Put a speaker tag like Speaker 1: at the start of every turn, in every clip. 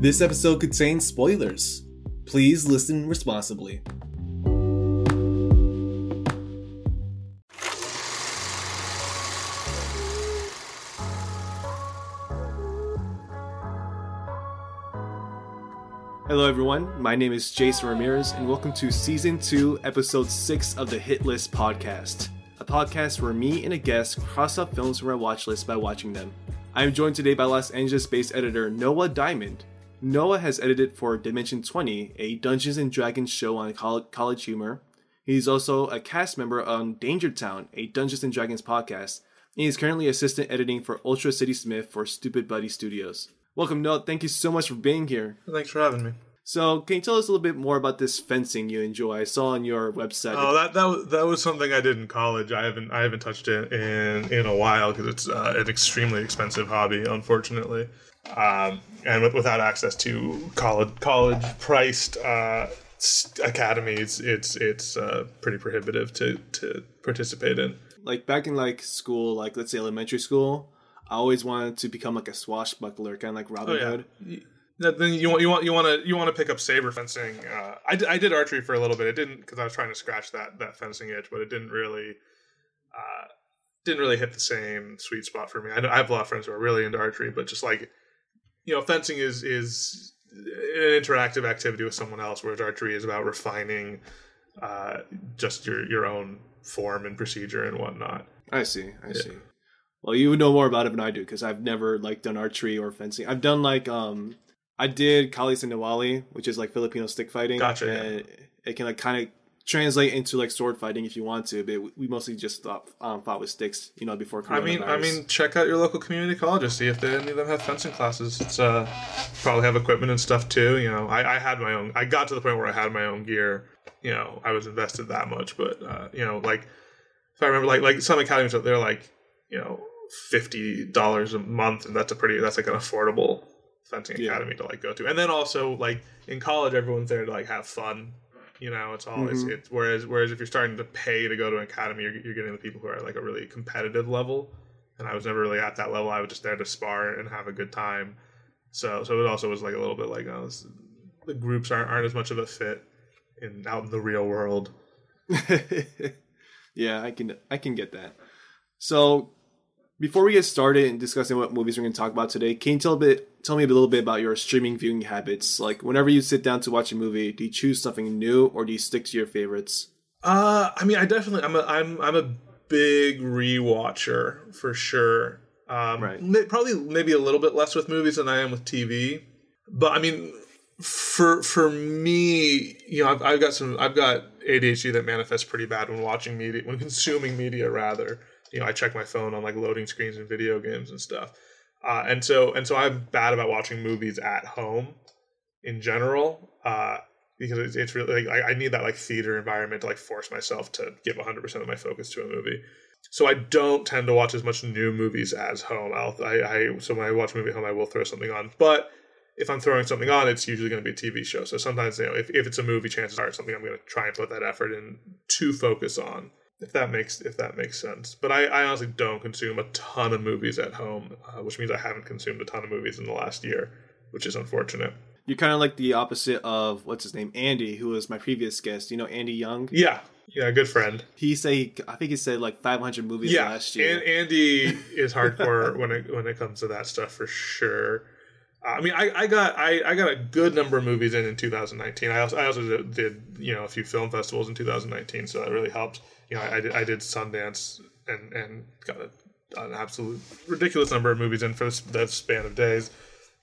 Speaker 1: This episode contains spoilers. Please listen responsibly. Hello, everyone. My name is Jason Ramirez, and welcome to Season 2, Episode 6 of the Hit List Podcast, a podcast where me and a guest cross up films from our watch list by watching them. I am joined today by Los Angeles based editor Noah Diamond. Noah has edited for Dimension 20, a Dungeons and Dragons show on College Humor. He's also a cast member on Danger Town, a Dungeons and Dragons podcast, and he's currently assistant editing for Ultra City Smith for Stoopid Buddy Stoodios. Welcome, Noah. Thank you so much for being here.
Speaker 2: Thanks for having me.
Speaker 1: So, can you tell us a little bit more about this fencing you enjoy? I saw on your website.
Speaker 2: Oh, that that was, that was something I did in college. I haven't I haven't touched it in in a while because it's uh, an extremely expensive hobby, unfortunately. Um, and with, without access to college college priced uh, academies, it's it's uh, pretty prohibitive to to participate in.
Speaker 1: Like back in like school, like let's say elementary school, I always wanted to become like a swashbuckler, kind of like Robin oh, yeah. Hood.
Speaker 2: Then you want you want you want to you want to pick up saber fencing. Uh, I, d- I did archery for a little bit. It didn't because I was trying to scratch that that fencing itch, but it didn't really uh, didn't really hit the same sweet spot for me. I, I have a lot of friends who are really into archery, but just like you know, fencing is is an interactive activity with someone else, whereas archery is about refining uh, just your your own form and procedure and whatnot.
Speaker 1: I see. I yeah. see. Well, you would know more about it than I do because I've never like done archery or fencing. I've done like um I did Kali Sinawali, which is like Filipino stick fighting.
Speaker 2: Gotcha.
Speaker 1: And yeah. it can like kind of translate into like sword fighting if you want to, but we mostly just thought, um, fought with sticks, you know, before.
Speaker 2: I mean, I mean, check out your local community college colleges, see if they, any of them have fencing classes. It's uh, probably have equipment and stuff too. You know, I, I had my own. I got to the point where I had my own gear. You know, I was invested that much, but uh, you know, like if I remember, like like some academies out there, like you know, fifty dollars a month, and that's a pretty that's like an affordable fencing yeah. academy to like go to. And then also like in college, everyone's there to like have fun. You know, it's all mm-hmm. it's, whereas whereas if you're starting to pay to go to an academy, you're, you're getting the people who are like a really competitive level. And I was never really at that level. I was just there to spar and have a good time. So so it also was like a little bit like oh, this, the groups aren't aren't as much of a fit in out in the real world.
Speaker 1: yeah, I can I can get that. So before we get started and discussing what movies we're going to talk about today, can you tell a bit, tell me a little bit about your streaming viewing habits? Like, whenever you sit down to watch a movie, do you choose something new or do you stick to your favorites?
Speaker 2: Uh, I mean, I definitely, I'm a, I'm, I'm a big rewatcher for sure. Um, right. Probably maybe a little bit less with movies than I am with TV, but I mean, for for me, you know, I've, I've got some, I've got ADHD that manifests pretty bad when watching media, when consuming media rather you know I check my phone on like loading screens and video games and stuff. Uh, and so and so I'm bad about watching movies at home in general uh, because it's, it's really like I, I, need that like theater environment to like force myself to give 100 percent of my focus to a movie. So I don't tend to watch as much new movies as home. I'll, I, I so when I watch a movie at home, I will throw something on, but if I'm throwing something on, it's usually going to be a TV show. So sometimes, you know, if, if it's a movie, chances are it's something I'm going to try and put that effort in to focus on if that makes if that makes sense. But I, I honestly don't consume a ton of movies at home, uh, which means I haven't consumed a ton of movies in the last year, which is unfortunate.
Speaker 1: You're kind of like the opposite of what's his name, Andy, who was my previous guest. You know, Andy Young.
Speaker 2: Yeah, yeah, good friend.
Speaker 1: He say I think he said like 500 movies yeah, last year.
Speaker 2: And Andy is hardcore when it when it comes to that stuff for sure. Uh, I mean, I, I got I, I got a good number of movies in in 2019. I also I also did, did you know a few film festivals in 2019, so that really helped you know, I did, I did Sundance and and got a, an absolute ridiculous number of movies in for that span of days.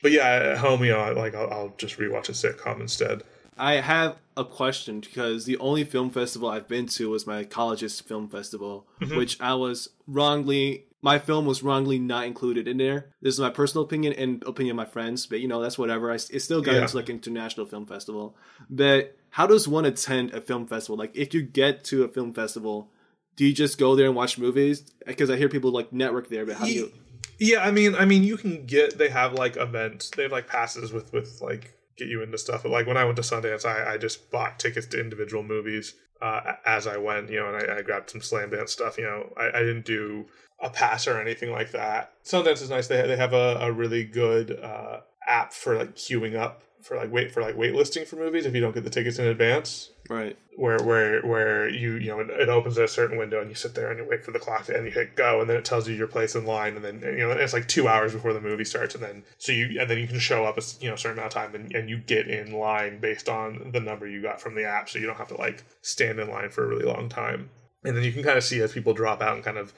Speaker 2: But yeah, at home, you know, like I'll, I'll just rewatch a sitcom instead.
Speaker 1: I have a question because the only film festival I've been to was my college's film festival, mm-hmm. which I was wrongly my film was wrongly not included in there. This is my personal opinion and opinion of my friends, but you know that's whatever. I it still got yeah. into like international film festival. But how does one attend a film festival? Like if you get to a film festival, do you just go there and watch movies? Because I hear people like network there, but how do you?
Speaker 2: Yeah, I mean, I mean, you can get. They have like events. They have like passes with with like get you into stuff. But like when I went to Sundance, I, I just bought tickets to individual movies uh, as I went. You know, and I, I grabbed some Slamdance stuff. You know, I, I didn't do a pass or anything like that. Sundance is nice. They they have a, a really good uh, app for like queuing up for like wait for like waitlisting for movies if you don't get the tickets in advance.
Speaker 1: Right.
Speaker 2: Where where where you you know it, it opens at a certain window and you sit there and you wait for the clock to end. You hit go and then it tells you your place in line and then you know it's like two hours before the movie starts and then so you and then you can show up a you know a certain amount of time and, and you get in line based on the number you got from the app so you don't have to like stand in line for a really long time and then you can kind of see as people drop out and kind of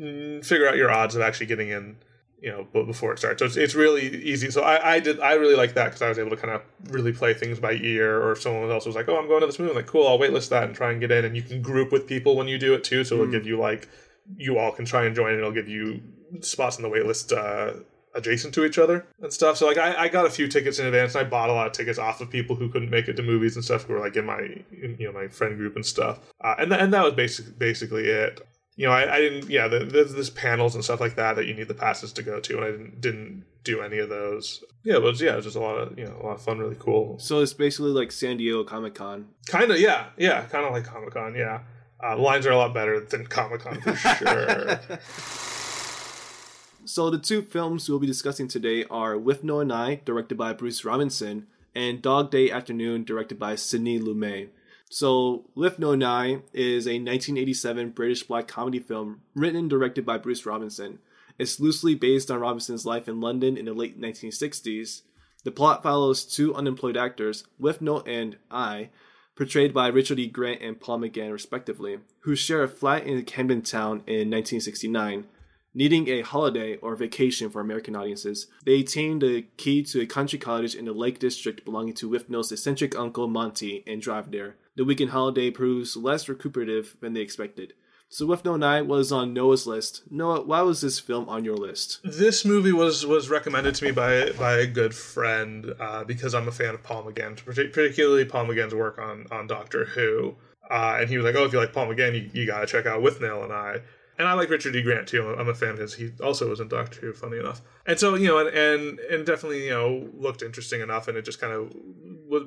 Speaker 2: mm, figure out your odds of actually getting in you know, but before it starts. So it's, it's really easy. So I, I did I really like that because I was able to kind of really play things by ear. Or if someone else was like, "Oh, I'm going to this movie," I'm like, "Cool, I'll waitlist that and try and get in." And you can group with people when you do it too. So it'll mm. give you like you all can try and join. and It'll give you spots in the waitlist uh, adjacent to each other and stuff. So like I, I got a few tickets in advance. And I bought a lot of tickets off of people who couldn't make it to movies and stuff who were like in my in, you know my friend group and stuff. Uh, and th- and that was basically basically it you know, I, I didn't. Yeah, the, there's this panels and stuff like that that you need the passes to go to, and I didn't didn't do any of those. Yeah, but yeah, it was just a lot of you know a lot of fun, really cool.
Speaker 1: So it's basically like San Diego Comic Con.
Speaker 2: Kind of, yeah, yeah, kind of like Comic Con. Yeah, uh, lines are a lot better than Comic Con for sure.
Speaker 1: so the two films we'll be discussing today are Withnail and I, directed by Bruce Robinson, and Dog Day Afternoon, directed by Sidney Lumet. So, Withnail and I is a 1987 British black comedy film written and directed by Bruce Robinson. It's loosely based on Robinson's life in London in the late 1960s. The plot follows two unemployed actors, Withnail and I, portrayed by Richard E. Grant and Paul McGann, respectively, who share a flat in Camden Town in 1969. Needing a holiday or vacation for American audiences, they attain the key to a country cottage in the Lake District belonging to Withnail's eccentric uncle Monty and drive there. The weekend holiday proves less recuperative than they expected. So Withnail and I was on Noah's list. Noah, why was this film on your list?
Speaker 2: This movie was was recommended to me by by a good friend uh, because I'm a fan of Paul McGann, particularly Paul McGann's work on on Doctor Who. Uh, and he was like, "Oh, if you like Paul McGann, you, you got to check out With Withnail and I." and I like Richard E. Grant too. I'm a fan of his. He also was in Doctor Who, funny enough. And so you know, and and, and definitely you know looked interesting enough, and it just kind of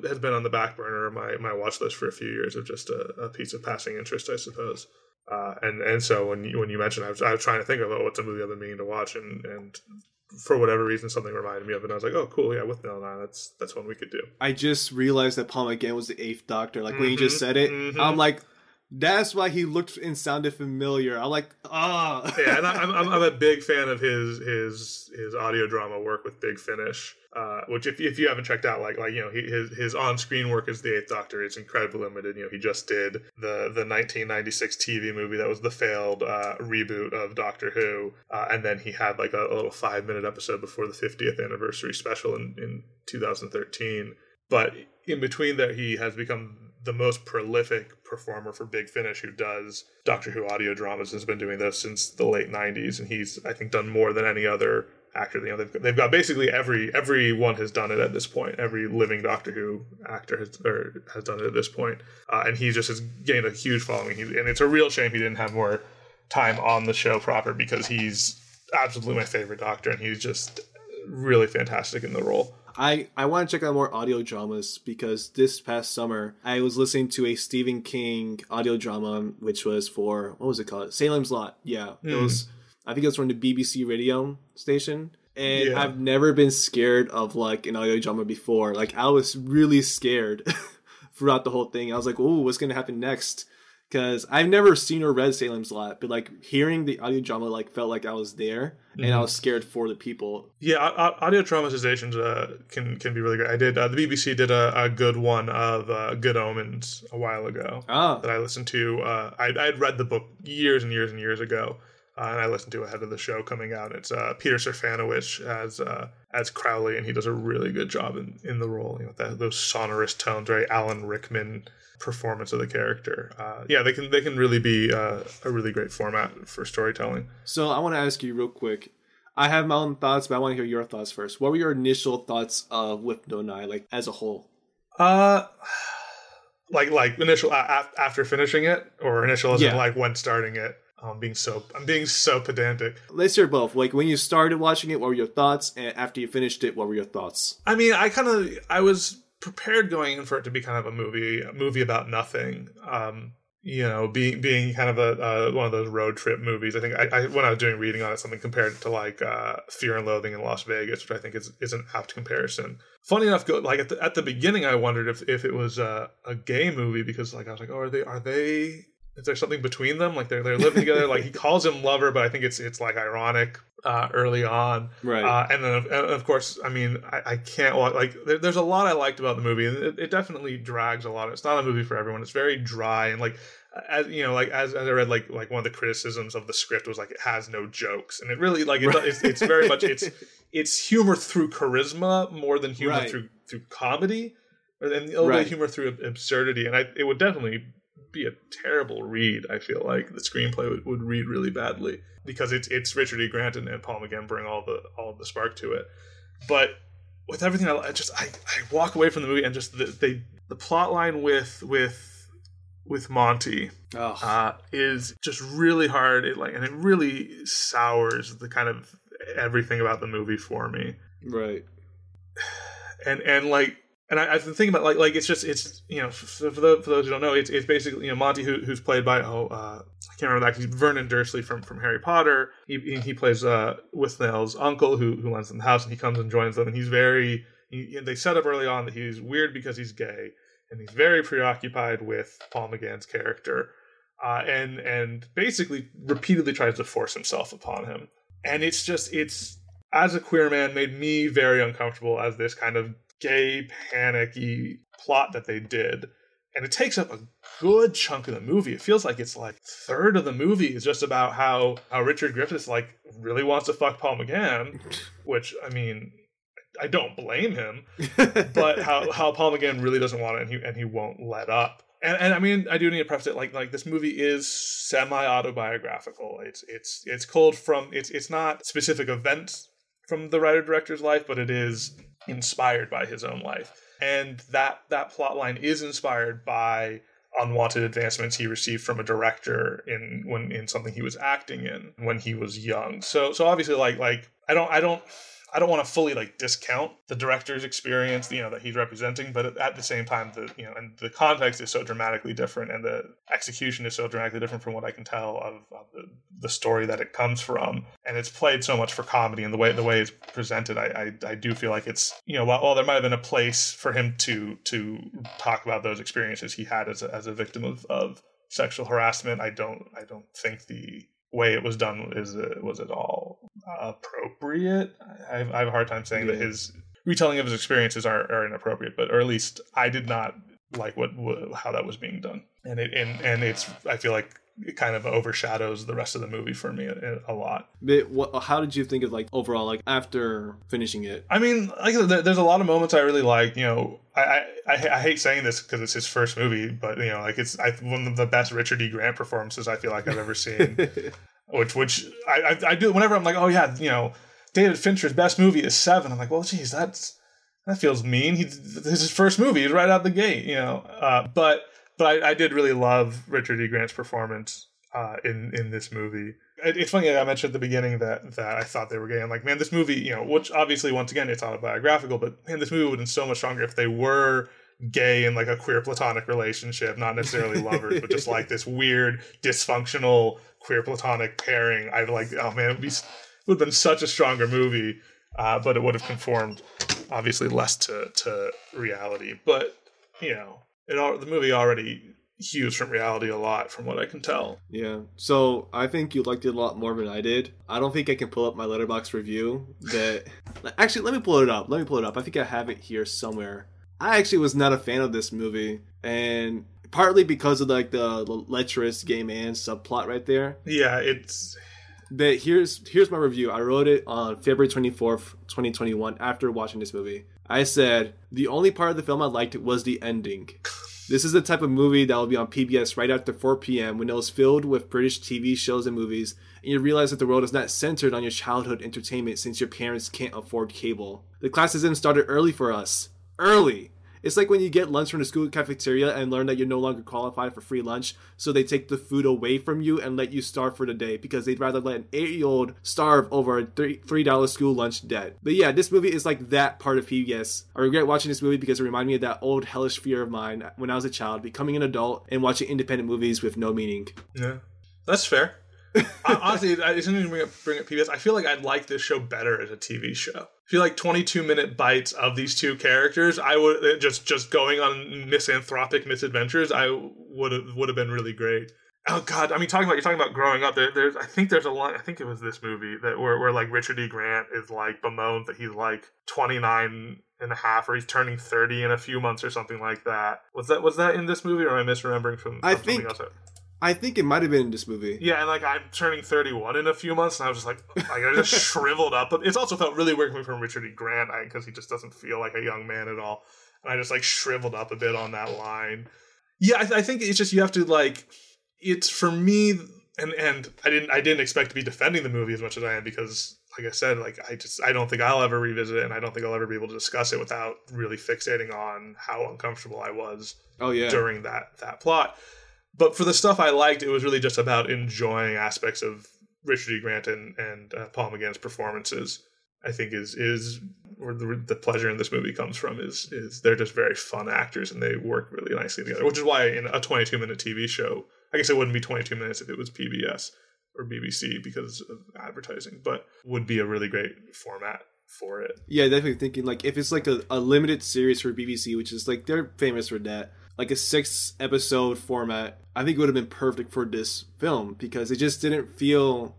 Speaker 2: has been on the back burner of my my watch list for a few years of just a, a piece of passing interest, I suppose. Uh, and and so when you, when you mentioned, I was, I was trying to think of oh, what's a movie I've been meaning to watch, and and for whatever reason something reminded me of it. And I was like, oh, cool, yeah, Withnail and that's that's one we could do.
Speaker 1: I just realized that Paul McGann was the Eighth Doctor. Like mm-hmm, when you just said it, mm-hmm. I'm like, that's why he looked and sounded familiar. I'm like, ah.
Speaker 2: Oh. yeah, and I'm, I'm, I'm a big fan of his his his audio drama work with Big Finish. Uh, which if, if you haven't checked out, like like you know he, his his on screen work as the Eighth Doctor is incredibly limited. You know he just did the the 1996 TV movie that was the failed uh, reboot of Doctor Who, uh, and then he had like a, a little five minute episode before the 50th anniversary special in in 2013. But in between there, he has become the most prolific performer for Big Finish who does Doctor Who audio dramas and has been doing this since the late 90s and he's I think done more than any other actor you know they've, they've got basically every everyone has done it at this point every living Doctor Who actor has or has done it at this point uh, and he just has gained a huge following he, and it's a real shame he didn't have more time on the show proper because he's absolutely my favorite doctor and he's just really fantastic in the role
Speaker 1: I, I want to check out more audio dramas because this past summer I was listening to a Stephen King audio drama, which was for what was it called? Salem's Lot. Yeah, mm. it hmm. was. I think it was from the BBC radio station, and yeah. I've never been scared of like an audio drama before. Like I was really scared throughout the whole thing. I was like, "Oh, what's gonna happen next?" because I've never seen or read Salem's Lot, but like hearing the audio drama like felt like I was there mm-hmm. and I mm-hmm. was scared for the people.
Speaker 2: Yeah, audio dramatizations uh, can can be really great. I did uh, the BBC did a, a good one of uh, Good Omens a while ago
Speaker 1: ah.
Speaker 2: that I listened to. Uh, I I had read the book years and years and years ago. Uh, and I listened to ahead of the show coming out. It's uh, Peter Serafinowicz as as Crowley, and he does a really good job in, in the role. You know, that, those sonorous tones, very Alan Rickman performance of the character. Uh, yeah, they can they can really be uh, a really great format for storytelling.
Speaker 1: So I want to ask you real quick. I have my own thoughts, but I want to hear your thoughts first. What were your initial thoughts of Withnail and I, like as a whole?
Speaker 2: Uh, like like initial uh, after finishing it, or initial as yeah. in like when starting it. I'm being so I'm being so pedantic.
Speaker 1: Let's hear both. Like when you started watching it, what were your thoughts? And after you finished it, what were your thoughts?
Speaker 2: I mean, I kind of I was prepared going in for it to be kind of a movie, a movie about nothing. Um, you know, being being kind of a uh, one of those road trip movies. I think I, I, when I was doing reading on it, something compared to like uh, Fear and Loathing in Las Vegas, which I think is is an apt comparison. Funny enough, go like at the, at the beginning, I wondered if if it was a, a gay movie because like I was like, oh, are they are they is there something between them? Like they're they're living together. like he calls him lover, but I think it's it's like ironic uh, early on,
Speaker 1: right?
Speaker 2: Uh, and then and of course, I mean, I, I can't like there, there's a lot I liked about the movie, and it, it, definitely drags a lot. It's not a movie for everyone. It's very dry and like as you know, like as, as I read, like like one of the criticisms of the script was like it has no jokes, and it really like it, right. it's, it's very much it's it's humor through charisma more than humor right. through through comedy, and a little right. bit humor through absurdity, and I it would definitely be a terrible read. I feel like the screenplay would, would read really badly because it's it's Richard E. Grant and, and Paul McGann bring all the all the spark to it, but with everything I, I just I, I walk away from the movie and just the, they the plot line with with with Monty oh. uh, is just really hard. It like and it really sours the kind of everything about the movie for me.
Speaker 1: Right.
Speaker 2: And and like and I, have been thinking about like like it's just it's you know for, those, for those who don't know it's it's basically you know Monty who, who's played by oh uh, I can't remember that he's Vernon Dursley from from Harry Potter he he plays uh Withnail's uncle who who lends them the house and he comes and joins them and he's very he, they set up early on that he's weird because he's gay and he's very preoccupied with Paul McGann's character, uh, and and basically repeatedly tries to force himself upon him. And it's just it's as a queer man made me very uncomfortable as this kind of gay panicky plot that they did. And it takes up a good chunk of the movie. It feels like it's like third of the movie is just about how how Richard Griffiths like really wants to fuck Paul McGann, which I mean I don't blame him, but how how Paul McGann really doesn't want it, and he and he won't let up. And, and I mean, I do need to preface it like like this movie is semi autobiographical. It's it's it's culled from it's it's not specific events from the writer director's life, but it is inspired by his own life. And that that plot line is inspired by unwanted advancements he received from a director in when in something he was acting in when he was young. So so obviously like like I don't I don't I don't want to fully like discount the director's experience, you know, that he's representing, but at the same time, the you know, and the context is so dramatically different, and the execution is so dramatically different from what I can tell of, of the, the story that it comes from, and it's played so much for comedy, and the way the way it's presented, I I, I do feel like it's you know, while, while there might have been a place for him to to talk about those experiences he had as a, as a victim of, of sexual harassment, I don't I don't think the way it was done is uh, was it all appropriate? I have, I have a hard time saying yeah. that his retelling of his experiences are, are inappropriate, but or at least I did not like what, what how that was being done, and it and and it's I feel like it kind of overshadows the rest of the movie for me a, a lot.
Speaker 1: But what, how did you think of like overall, like after finishing it?
Speaker 2: I mean, like there's a lot of moments I really like. You know, I I, I hate saying this because it's his first movie, but you know, like it's I, one of the best Richard E. Grant performances I feel like I've ever seen. which which I, I, I do whenever I'm like, oh yeah, you know, David Fincher's best movie is Seven. I'm like, well, geez, that's that feels mean. He this is his first movie, he's right out the gate, you know. Uh, but but I, I, did really love Richard E. Grant's performance uh, in in this movie. It, it's funny I mentioned at the beginning that that I thought they were gay. I'm like, man, this movie, you know, which obviously once again it's autobiographical, but man, this movie would have been so much stronger if they were gay in like a queer platonic relationship, not necessarily lovers, but just like this weird dysfunctional queer platonic pairing. I'd like, oh man, it would have been such a stronger movie, uh, but it would have conformed obviously less to to reality. But you know, it all the movie already hews from reality a lot from what I can tell.
Speaker 1: Yeah. So I think you liked it a lot more than I did. I don't think I can pull up my Letterboxd review that actually let me pull it up. Let me pull it up. I think I have it here somewhere. I actually was not a fan of this movie and partly because of like the, lecherous gay man subplot right there.
Speaker 2: Yeah, it's
Speaker 1: but here's here's my review. I wrote it on February 24th, 2021 after watching this movie. I said, "The only part of the film I liked was the ending." This is the type of movie that will be on PBS right after 4 p.m. when it was filled with British TV shows and movies, and you realize that the world is not centered on your childhood entertainment since your parents can't afford cable. The classism started early for us. Early! It's like when you get lunch from the school cafeteria and learn that you're no longer qualified for free lunch, so they take the food away from you and let you starve for the day because they'd rather let an eight-year-old starve over a three dollar school lunch debt. But yeah, this movie is like that part of PBS. I regret watching this movie because it reminded me of that old hellish fear of mine when I was a child, becoming an adult and watching independent movies with no meaning.
Speaker 2: Yeah, that's fair. Honestly, it's interesting to bring up, bring up PBS. I feel like I'd like this show better as a TV show. Feel like 22 minute bites of these two characters, I would just just going on misanthropic misadventures. I would have would have been really great. Oh God! I mean, talking about you're talking about growing up. There, there's I think there's a line. I think it was this movie that where, where like Richard E. Grant is like bemoans that he's like 29 and a half, or he's turning 30 in a few months, or something like that. Was that was that in this movie, or am I misremembering from?
Speaker 1: I think else? I think it might have been in this movie.
Speaker 2: Yeah, and like I'm turning 31 in a few months, and I was just like, like I just shriveled up. But it's also felt really weird coming from Richard E. Grant because he just doesn't feel like a young man at all. And I just like shriveled up a bit on that line. Yeah, I, I think it's just you have to like. It's for me, and and I didn't I didn't expect to be defending the movie as much as I am because like I said, like I just I don't think I'll ever revisit it, and I don't think I'll ever be able to discuss it without really fixating on how uncomfortable I was.
Speaker 1: Oh yeah,
Speaker 2: during that that plot but for the stuff I liked, it was really just about enjoying aspects of Richard E. Grant and, and uh, Paul McGann's performances. I think is is where the, the, pleasure in this movie comes from is is they're just very fun actors and they work really nicely together. Which is why in a 22 minute TV show, I guess it wouldn't be 22 minutes if it was PBS or BBC because of advertising, but would be a really great format for it.
Speaker 1: Yeah, definitely thinking like if it's like a, a limited series for BBC, which is like they're famous for that like a six episode format, I think it would have been perfect for this film because it just didn't feel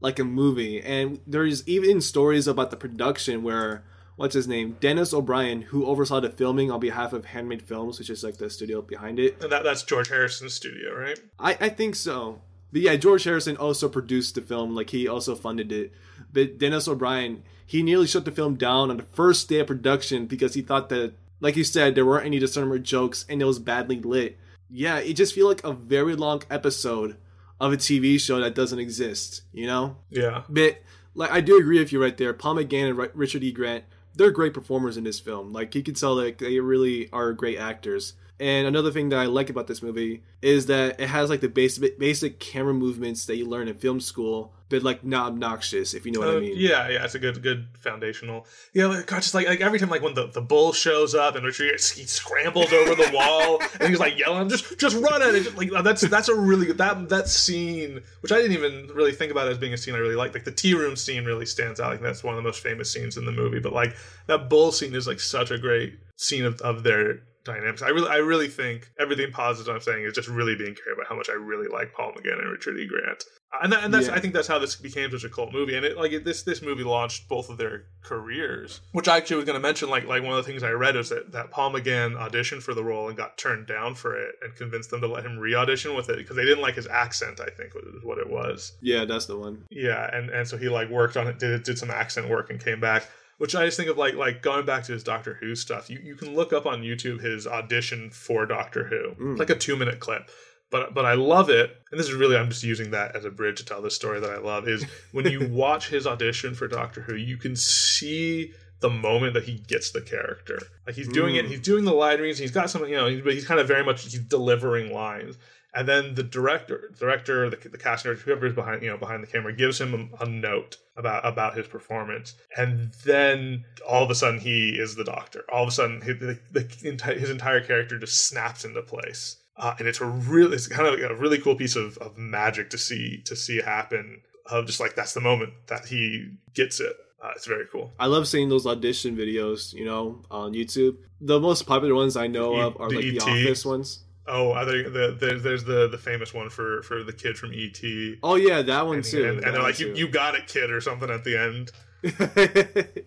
Speaker 1: like a movie. And there's even stories about the production where what's his name, Dennis O'Brien, who oversaw the filming on behalf of Handmade Films, which is like the studio behind it.
Speaker 2: That, that's George Harrison's studio, right?
Speaker 1: I, I think so. But yeah, George Harrison also produced the film, like he also funded it. But Dennis O'Brien, he nearly shut the film down on the first day of production because he thought that like you said, there weren't any discernible jokes and it was badly lit. Yeah, it just feel like a very long episode of a TV show that doesn't exist, you know?
Speaker 2: Yeah.
Speaker 1: But like I do agree with you right there. Paul McGann and Richard E. Grant, they're great performers in this film. Like you can tell that they really are great actors. And another thing that I like about this movie is that it has like the basic basic camera movements that you learn in film school, but like not obnoxious, if you know what uh, I mean.
Speaker 2: Yeah, yeah, it's a good good foundational. Yeah, like, God, just like like every time like when the, the bull shows up and Richard he scrambles over the wall and he's like yelling, just just run at it. Like that's that's a really good that that scene, which I didn't even really think about as being a scene I really like. Like the tea room scene really stands out. Like that's one of the most famous scenes in the movie. But like that bull scene is like such a great scene of, of their dynamics. I really, I really think everything positive I'm saying is just really being clear about how much I really like Paul McGann and Richard E. Grant, and, that, and that's yeah. I think that's how this became such a cult movie. And it like it, this this movie launched both of their careers, which I actually was going to mention. Like like one of the things I read is that that Paul McGann auditioned for the role and got turned down for it, and convinced them to let him re-audition with it because they didn't like his accent. I think was what it was.
Speaker 1: Yeah, that's the one.
Speaker 2: Yeah, and and so he like worked on it, did did some accent work, and came back which I just think of like like going back to his Doctor Who stuff. You you can look up on YouTube his audition for Doctor Who. Mm. Like a two minute clip. But but I love it, and this is really I'm just using that as a bridge to tell this story that I love. Is when you watch his audition for Doctor Who, you can see the moment that he gets the character. Like he's doing mm. it, he's doing the line reads, he's got something, you know, but he's kind of very much he's delivering lines and then the director, director, the, the casting whoever is behind, you know, behind the camera, gives him a, a, note about about his performance, and then all of a sudden he is the doctor. All of a sudden, his, the, the, his entire character just snaps into place, uh, and it's a really, it's kind of like a really cool piece of, of magic to see to see happen. Of just like that's the moment that he gets it. Uh, it's very cool.
Speaker 1: I love seeing those audition videos, you know, on YouTube. The most popular ones I know of are the like ET. the Office ones.
Speaker 2: Oh, I think the, the, there's the the famous one for for the kid from ET.
Speaker 1: Oh yeah, that one
Speaker 2: and,
Speaker 1: too.
Speaker 2: And, and they're like, "You you got it, kid," or something at the end.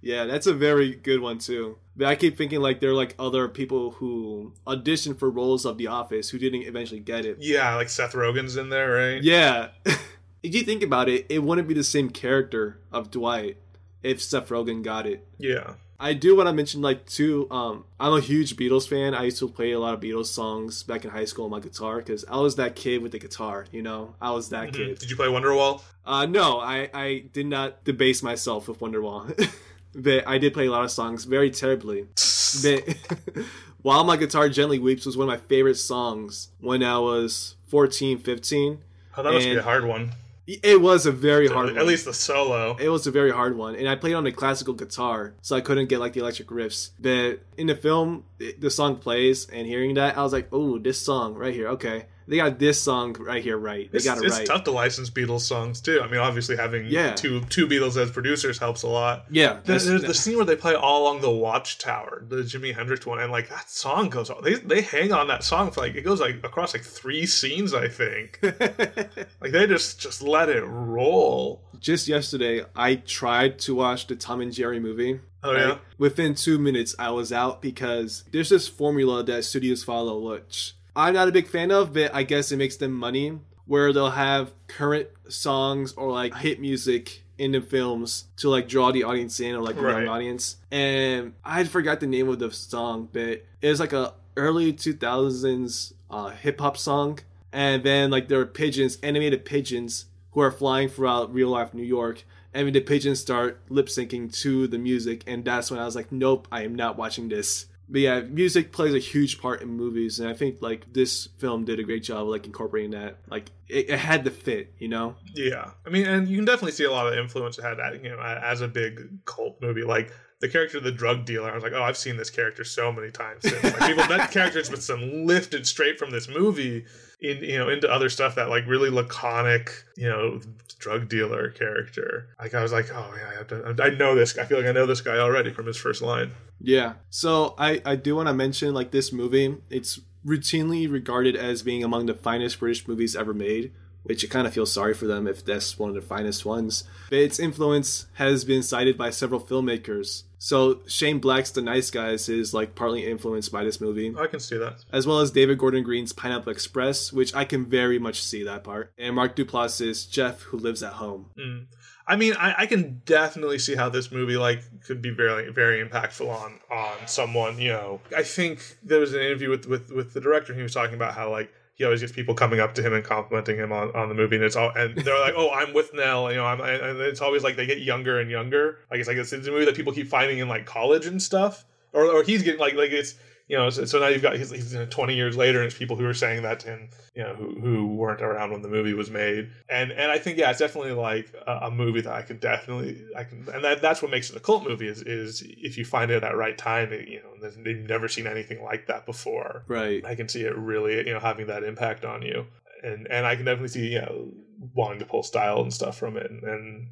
Speaker 1: yeah, that's a very good one too. But I keep thinking like there are like other people who auditioned for roles of The Office who didn't eventually get it.
Speaker 2: Yeah, like Seth Rogen's in there, right?
Speaker 1: Yeah. if you think about it, it wouldn't be the same character of Dwight if Seth Rogen got it.
Speaker 2: Yeah.
Speaker 1: I do want to mention like too. Um, I'm a huge Beatles fan. I used to play a lot of Beatles songs back in high school on my guitar because I was that kid with the guitar. You know, I was that mm-hmm. kid.
Speaker 2: Did you play Wonderwall?
Speaker 1: Uh, no, I I did not debase myself with Wonderwall. but I did play a lot of songs very terribly. but While My Guitar Gently Weeps was one of my favorite songs when I was 14, 15.
Speaker 2: Oh, that must be a hard one.
Speaker 1: It was a very hard one.
Speaker 2: At
Speaker 1: one.
Speaker 2: least the solo.
Speaker 1: It was a very hard one. And I played on a classical guitar, so I couldn't get like the electric riffs. But in the film, the song plays, and hearing that, I was like, oh, this song right here. Okay they got this song right here right. They
Speaker 2: it's,
Speaker 1: got it
Speaker 2: it's
Speaker 1: right.
Speaker 2: tough to license Beatles songs too. I mean, obviously having
Speaker 1: yeah.
Speaker 2: two two Beatles as producers helps a lot.
Speaker 1: Yeah,
Speaker 2: there's, there's the scene where they play all along the Watchtower, the Jimi Hendrix one, and like that song goes on. They they hang on that song for like it goes like across like three scenes, I think. like they just just let it roll.
Speaker 1: Just yesterday, I tried to watch the Tom and Jerry movie.
Speaker 2: Oh yeah.
Speaker 1: Within two minutes, I was out because there's this formula that studios follow, which I'm not a big fan of, but I guess it makes them money where they'll have current songs or like hit music in the films to like draw the audience in or like the right. young audience. And I forgot the name of the song, but it was like a early 2000s uh, hip hop song. And then like there are pigeons, animated pigeons who are flying throughout real life New York. And the pigeons start lip syncing to the music, and that's when I was like, "Nope, I am not watching this." But yeah, music plays a huge part in movies, and I think like this film did a great job of like incorporating that. Like it, it had to fit, you know.
Speaker 2: Yeah, I mean, and you can definitely see a lot of influence it had, you know, as a big cult movie. Like the character of the drug dealer, I was like, oh, I've seen this character so many times. Since. Like, people, that character's been lifted straight from this movie in you know into other stuff that like really laconic you know drug dealer character. Like i was like oh yeah i have to i know this i feel like i know this guy already from his first line.
Speaker 1: Yeah. So i i do want to mention like this movie it's routinely regarded as being among the finest british movies ever made which I kind of feel sorry for them if that's one of the finest ones. But its influence has been cited by several filmmakers. So Shane Black's The Nice Guys is like partly influenced by this movie.
Speaker 2: I can see that.
Speaker 1: As well as David Gordon Green's Pineapple Express, which I can very much see that part. And Mark Duplass's Jeff Who Lives at Home.
Speaker 2: Mm. I mean, I, I, can definitely see how this movie like could be very very impactful on on someone. You know, I think there was an interview with with with the director. And he was talking about how like he always gets people coming up to him and complimenting him on, on the movie, and it's all and they're like, "Oh, I'm Withnail," you know, I'm, and it's always like they get younger and younger. Like it's like it's a movie that people keep finding in like college and stuff, or or he's getting like like it's you know, so, so now you've got he's, he's 20 years later, and it's people who are saying that to him, you know, who who weren't around when the movie was made, and and I think yeah, it's definitely like a, a movie that I can definitely I can, and that that's what makes it a cult movie is is if you find it at that right time, it, you know, they've never seen anything like that before,
Speaker 1: right?
Speaker 2: I can see it really, you know, having that impact on you, and and I can definitely see you know wanting to pull style and stuff from it, and, and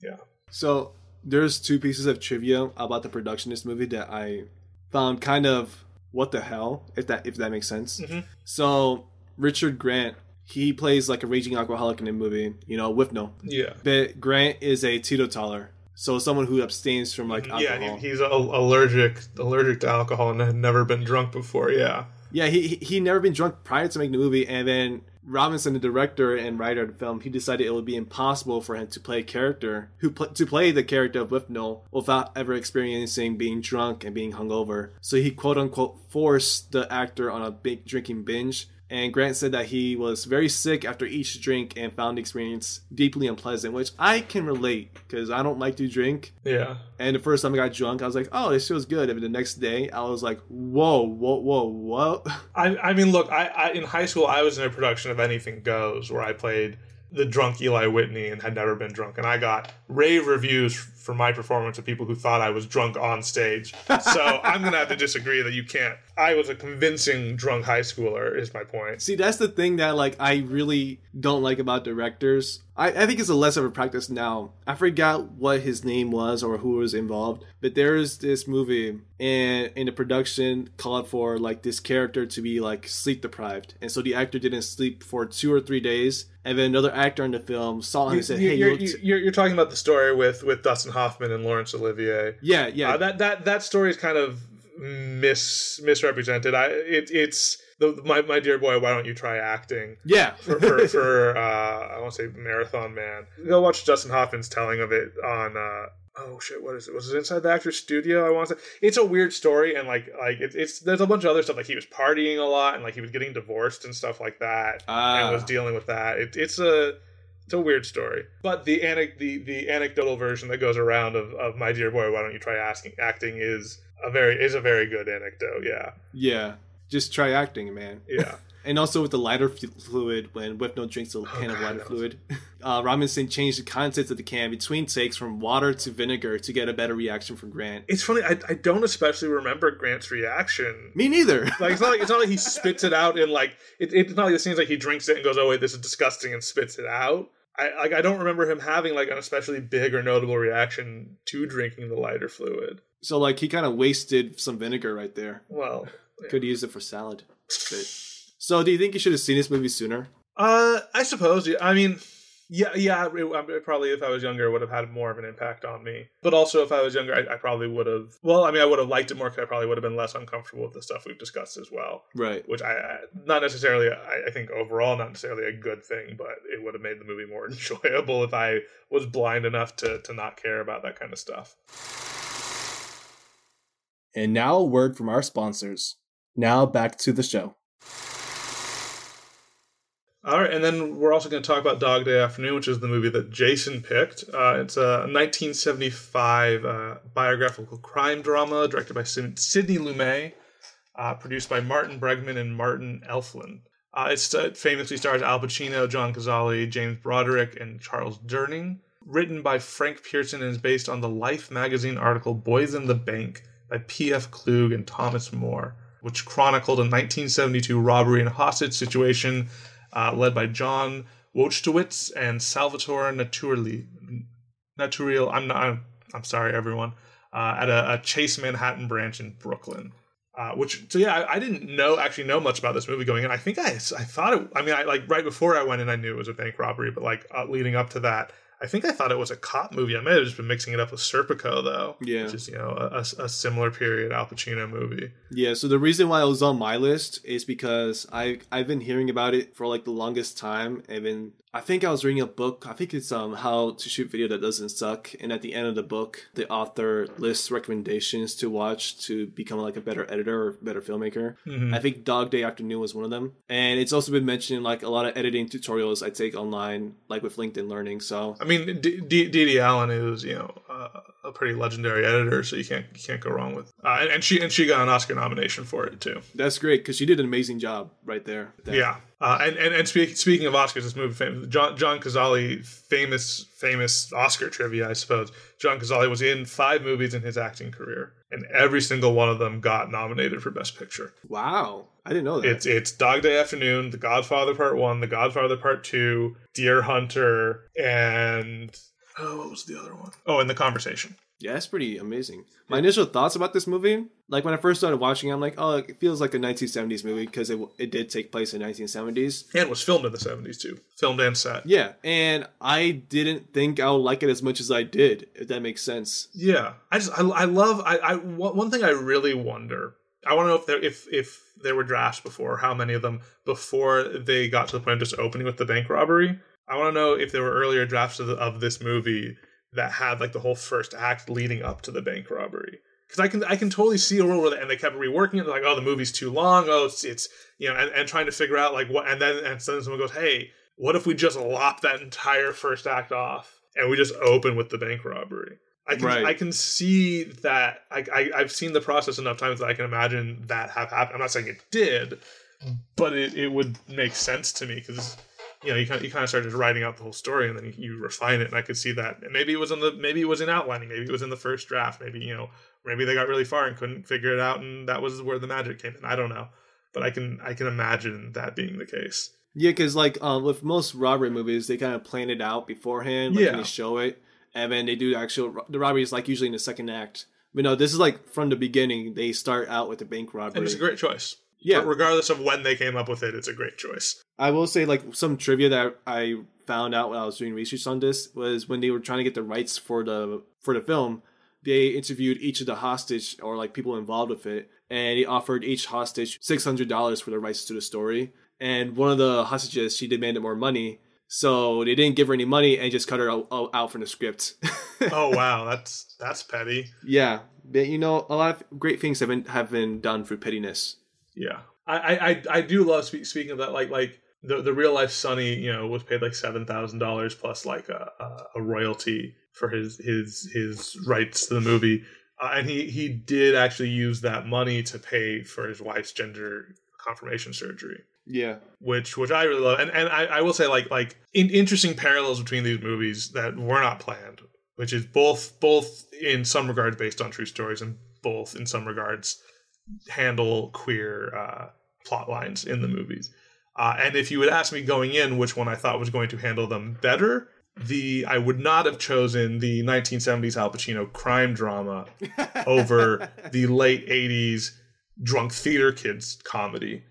Speaker 2: yeah.
Speaker 1: So there's two pieces of trivia about the production of this movie that I found kind of what the hell if that if that makes sense.
Speaker 2: Mm-hmm.
Speaker 1: So Richard Grant he plays like a raging alcoholic in the movie, you know, with no.
Speaker 2: Yeah.
Speaker 1: But Grant is a teetotaler. So someone who abstains from like alcohol.
Speaker 2: Yeah, he's allergic allergic to alcohol and had never been drunk before. Yeah.
Speaker 1: Yeah, he he never been drunk prior to making the movie, and then Robinson, the director and writer of the film, he decided it would be impossible for him to play a character who pl- to play the character of Withnail without ever experiencing being drunk and being hungover. So he quote unquote forced the actor on a big drinking binge and Grant said that he was very sick after each drink and found the experience deeply unpleasant, which I can relate because I don't like to drink.
Speaker 2: Yeah.
Speaker 1: And the first time I got drunk, I was like, "Oh, this feels good." And the next day, I was like, "Whoa, whoa, whoa, whoa!"
Speaker 2: I, I mean, look, I, I in high school, I was in a production of Anything Goes where I played the drunk Eli Whitney and had never been drunk, and I got rave reviews for my performance of people who thought I was drunk on stage. So I'm gonna have to disagree that you can't. I was a convincing drunk high schooler. Is my point.
Speaker 1: See, that's the thing that like I really don't like about directors. I, I think it's a less of a practice now. I forgot what his name was or who was involved, but there's this movie and in the production called for like this character to be like sleep deprived, and so the actor didn't sleep for two or three days, and then another actor in the film saw him you, and said, "Hey,
Speaker 2: you're, you you're, you're talking about the story with with Dustin Hoffman and Laurence Olivier.
Speaker 1: Yeah, yeah.
Speaker 2: Uh, that that that story is kind of mis misrepresented. I it, it's the, my my dear boy. Why don't you try acting?
Speaker 1: Yeah,
Speaker 2: for for, for uh, I won't say Marathon Man. Go watch Dustin Hoffman's telling of it on. Uh, oh shit, what is it? Was it inside the actor's studio? I want to say it's a weird story, and like like it's, it's there's a bunch of other stuff. Like he was partying a lot, and like he was getting divorced and stuff like that, and was dealing with that. It, it's a it's a weird story. But the anic- the the anecdotal version that goes around of, of my dear boy, why don't you try asking acting is a very is a very good anecdote. Yeah.
Speaker 1: Yeah. Just try acting, man.
Speaker 2: Yeah.
Speaker 1: and also with the lighter fluid when no drinks a oh, can of lighter fluid. Uh, Robinson changed the contents of the can between takes from water to vinegar to get a better reaction from Grant.
Speaker 2: It's funny, I, I don't especially remember Grant's reaction.
Speaker 1: Me neither.
Speaker 2: like it's not like it's not like he spits it out and like it, it's not like it seems like he drinks it and goes, oh wait, this is disgusting and spits it out. I like I don't remember him having like an especially big or notable reaction to drinking the lighter fluid.
Speaker 1: So like he kind of wasted some vinegar right there.
Speaker 2: Well,
Speaker 1: yeah. could use it for salad. But, so, do you think you should have seen this movie sooner?
Speaker 2: Uh, I suppose. I mean, yeah, yeah. It, probably, if I was younger, would have had more of an impact on me. But also, if I was younger, I, I probably would have. Well, I mean, I would have liked it more. Cause I probably would have been less uncomfortable with the stuff we've discussed as well.
Speaker 1: Right.
Speaker 2: Which I, I not necessarily. I, I think overall, not necessarily a good thing, but it would have made the movie more enjoyable if I was blind enough to to not care about that kind of stuff.
Speaker 1: And now, a word from our sponsors. Now, back to the show.
Speaker 2: All right, and then we're also going to talk about Dog Day Afternoon, which is the movie that Jason picked. Uh, it's a 1975 uh, biographical crime drama directed by Sidney Lumet, uh, produced by Martin Bregman and Martin Elfand. Uh, it famously stars Al Pacino, John Cazale, James Broderick, and Charles Durning. Written by Frank Pierson and is based on the Life magazine article Boys in the Bank by P.F. Klug and Thomas Moore, which chronicled a 1972 robbery and hostage situation uh, led by John Wojtowicz and Salvatore Naturli. Naturiel, I'm not, I'm, I'm sorry, everyone, uh, at a, a, Chase Manhattan branch in Brooklyn. Uh, which so yeah, I, I, didn't know actually know much about this movie going in. I think I I thought it. I mean, I like right before I went in, I knew it was a bank robbery, but like uh, leading up to that, I think I thought it was a cop movie. I may have just been mixing it up with Serpico, though.
Speaker 1: Yeah,
Speaker 2: which is you know a, a, similar period Al Pacino movie.
Speaker 1: Yeah. So the reason why it was on my list is because I I've been hearing about it for like the longest time. I've been I think I was reading a book. I think it's um how to shoot video that doesn't suck. And at the end of the book, the author lists recommendations to watch to become like a better editor or better filmmaker. Mm-hmm. I think Dog Day Afternoon was one of them. And it's also been mentioned in like a lot of editing tutorials I take online, like with LinkedIn Learning. So
Speaker 2: I mean, Dee Dee Allen is you know uh, a pretty legendary editor, so you can't you can't go wrong with. Uh, and, and, she and she got an Oscar nomination for it too.
Speaker 1: That's great because she did an amazing job right there.
Speaker 2: Yeah, uh, and and, and speak, speaking of Oscars, this movie, famous, John John Cazale, famous famous Oscar trivia, I suppose. John Cazale was in five movies in his acting career, and every single one of them got nominated for Best Picture.
Speaker 1: Wow, I didn't know that.
Speaker 2: It's it's Dog Day Afternoon, The Godfather Part One, The Godfather Part Two, Deer Hunter, and oh, what was the other one? Oh, and The Conversation.
Speaker 1: Yeah, that's pretty amazing. My initial thoughts about this movie, like when I first started watching, it, I'm like, oh, it feels like a 1970s movie because it, it did take place in 1970s
Speaker 2: and was filmed in the 70s too, filmed and set.
Speaker 1: Yeah, and I didn't think I would like it as much as I did, if that makes sense.
Speaker 2: Yeah, I just I, I love I, I one thing I really wonder. I want to know if there if if there were drafts before, how many of them before they got to the point of just opening with the bank robbery. I want to know if there were earlier drafts of, the, of this movie that had like the whole first act leading up to the bank robbery. Because I can I can totally see a world where they, and they kept reworking it. like, oh, the movie's too long. Oh, it's, it's you know, and, and trying to figure out like what. And then and then someone goes, hey, what if we just lop that entire first act off and we just open with the bank robbery? I can right. I can see that. I, I have seen the process enough times that I can imagine that have happened. I'm not saying it did, but it, it would make sense to me because you know, you kind of, you kind of started writing out the whole story, and then you, you refine it. And I could see that. And maybe it was in the maybe it was in outlining. Maybe it was in the first draft. Maybe you know, maybe they got really far and couldn't figure it out, and that was where the magic came in. I don't know, but I can I can imagine that being the case.
Speaker 1: Yeah, because like uh, with most robbery movies, they kind of plan it out beforehand. Like, yeah, they show it, and then they do the actual the robbery is like usually in the second act. But no, this is like from the beginning. They start out with the bank robbery.
Speaker 2: And it's a great choice. Yeah. But regardless of when they came up with it, it's a great choice.
Speaker 1: I will say, like, some trivia that I found out when I was doing research on this was when they were trying to get the rights for the for the film, they interviewed each of the hostage or like people involved with it, and he offered each hostage six hundred dollars for the rights to the story. And one of the hostages, she demanded more money, so they didn't give her any money and just cut her out, from the script.
Speaker 2: oh wow, that's that's petty.
Speaker 1: Yeah, but you know, a lot of great things have been have been done through pettiness.
Speaker 2: Yeah, I I I do love speaking of that. Like like the the real life Sonny, you know, was paid like seven thousand dollars plus like a, a, a royalty for his his his rights to the movie, uh, and he he did actually use that money to pay for his wife's gender confirmation surgery.
Speaker 1: Yeah,
Speaker 2: which which I really love, and and I, I will say like like in, interesting parallels between these movies that were not planned, which is both both in some regards based on true stories, and both in some regards handle queer uh, plot lines in the movies. Uh, and if you would ask me going in which one I thought was going to handle them better, the I would not have chosen the 1970s Al Pacino crime drama over the late 80s drunk theater kids comedy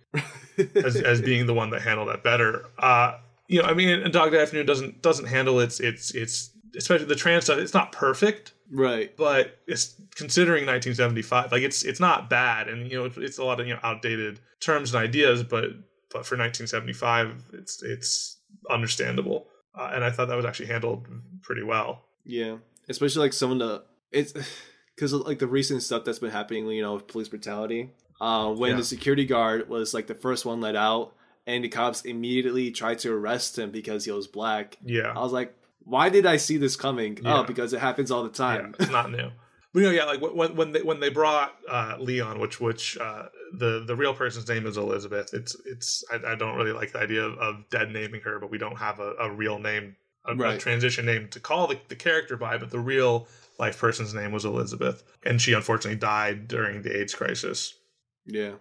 Speaker 2: as, as being the one that handled that better. Uh, you know, I mean, and Dog Day Afternoon doesn't doesn't handle its its its especially the trans stuff. It's not perfect,
Speaker 1: right?
Speaker 2: But it's considering 1975, like it's it's not bad, and you know, it's, it's a lot of you know outdated terms and ideas, but but for 1975, it's it's understandable uh, and I thought that was actually handled pretty well.
Speaker 1: Yeah, especially like some of the it's because like the recent stuff that's been happening, you know, with police brutality. Uh, when yeah. the security guard was like the first one let out, and the cops immediately tried to arrest him because he was black.
Speaker 2: Yeah,
Speaker 1: I was like, why did I see this coming? Yeah. Oh, because it happens all the time.
Speaker 2: Yeah, it's not new. But you know, yeah, like when when they when they brought uh, Leon, which which uh, the the real person's name is Elizabeth. It's it's I, I don't really like the idea of, of, dead naming her, but we don't have a, a real name, a, right. a, transition name to call the, the character by. But the real life person's name was Elizabeth, and she unfortunately died during the AIDS crisis.
Speaker 1: Yeah.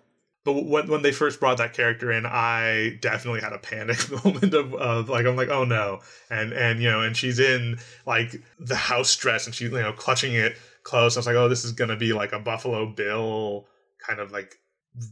Speaker 2: But when when they first brought that character in, I definitely had a panic moment of, of like I'm like oh no, and and you know, and she's in like the house dress and she's you know clutching it close. I was like, oh, this is gonna be like a Buffalo Bill kind of like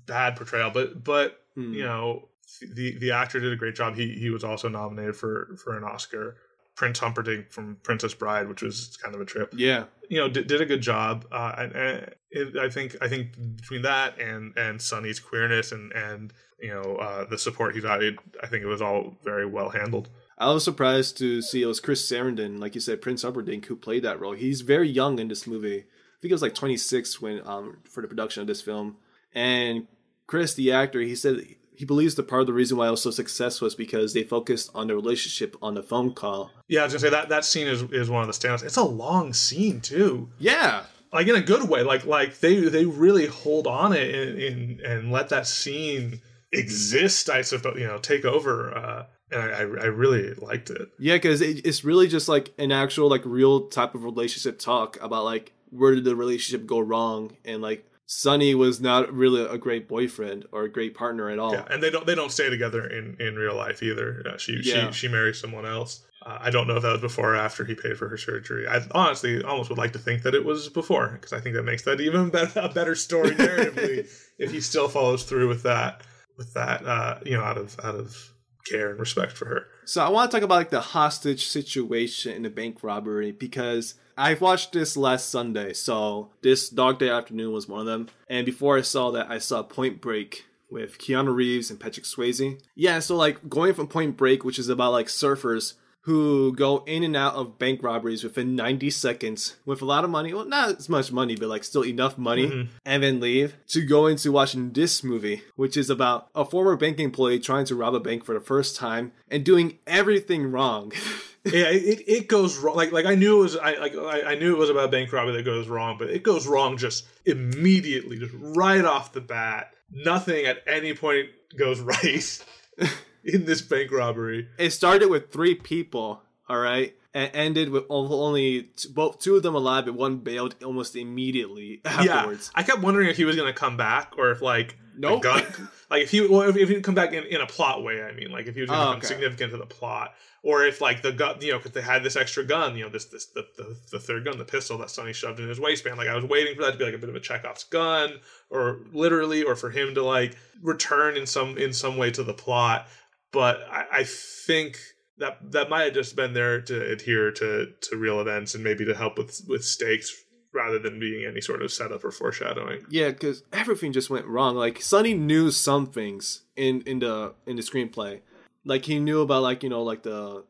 Speaker 2: bad portrayal. But but mm. you know, the the actor did a great job. He he was also nominated for for an Oscar. Prince Humperdinck from Princess Bride, which was kind of a trip.
Speaker 1: Yeah,
Speaker 2: you know, did, did a good job. Uh, and, and it, I think I think between that and and Sonny's queerness and and you know uh, the support he got, it, I think it was all very well handled.
Speaker 1: I was surprised to see it was Chris Sarandon, like you said, Prince Humperdinck, who played that role. He's very young in this movie. I think he was like 26 when um for the production of this film. And Chris, the actor, he said he believes the part of the reason why it was so successful was because they focused on the relationship on the phone call.
Speaker 2: Yeah, I was gonna say that that scene is is one of the standouts. It's a long scene too.
Speaker 1: Yeah,
Speaker 2: like in a good way. Like like they they really hold on it and and let that scene exist. I suppose you know take over. Uh, and I, I really liked it.
Speaker 1: Yeah, because it, it's really just like an actual like real type of relationship talk about like where did the relationship go wrong and like Sonny was not really a great boyfriend or a great partner at all.
Speaker 2: Yeah, and they don't they don't stay together in in real life either. Uh, she yeah. she she marries someone else. Uh, I don't know if that was before or after he paid for her surgery. I honestly almost would like to think that it was before because I think that makes that even better, a better story narratively if he still follows through with that with that uh, you know out of out of care and respect for her.
Speaker 1: So I want to talk about like the hostage situation in the bank robbery because I watched this last Sunday. So this Dog Day Afternoon was one of them. And before I saw that, I saw Point Break with Keanu Reeves and Patrick Swayze. Yeah, so like going from Point Break, which is about like surfers who go in and out of bank robberies within 90 seconds with a lot of money. Well, not as much money, but like still enough money mm-hmm. and then leave to go into watching this movie, which is about a former bank employee trying to rob a bank for the first time and doing everything wrong.
Speaker 2: yeah, it, it goes wrong. Like like I knew it was I like I knew it was about bank robbery that goes wrong, but it goes wrong just immediately, just right off the bat. Nothing at any point goes right in this bank robbery.
Speaker 1: It started with three people, all right, and ended with only two, both two of them alive, but one bailed almost immediately afterwards.
Speaker 2: Yeah, I kept wondering if he was going to come back or if like no, nope. like if he well, if, if he'd come back in, in a plot way. I mean, like if he was going to oh, become okay. significant to the plot, or if like the gun, you know, because they had this extra gun, you know, this this the, the, the third gun, the pistol that Sonny shoved in his waistband. Like I was waiting for that to be like a bit of a Chekhov's gun, or literally, or for him to like return in some in some way to the plot but I, I think that that might have just been there to adhere to to real events and maybe to help with with stakes rather than being any sort of setup or foreshadowing.
Speaker 1: Yeah, because everything just went wrong. Like Sonny knew some things in in the in the screenplay, like he knew about like you know like the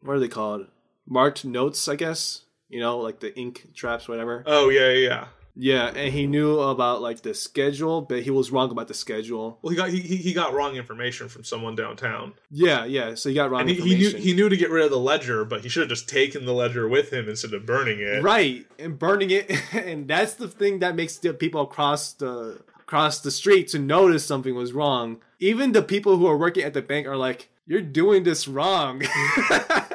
Speaker 1: what are they called marked notes, I guess. You know, like the ink traps, whatever.
Speaker 2: Oh yeah, yeah,
Speaker 1: yeah. Yeah, and he knew about like the schedule, but he was wrong about the schedule.
Speaker 2: Well, he got he, he got wrong information from someone downtown.
Speaker 1: Yeah, yeah. So he got wrong
Speaker 2: and he,
Speaker 1: information.
Speaker 2: He knew he knew to get rid of the ledger, but he should have just taken the ledger with him instead of burning it.
Speaker 1: Right, and burning it, and that's the thing that makes the people across the across the street to notice something was wrong. Even the people who are working at the bank are like, "You're doing this wrong."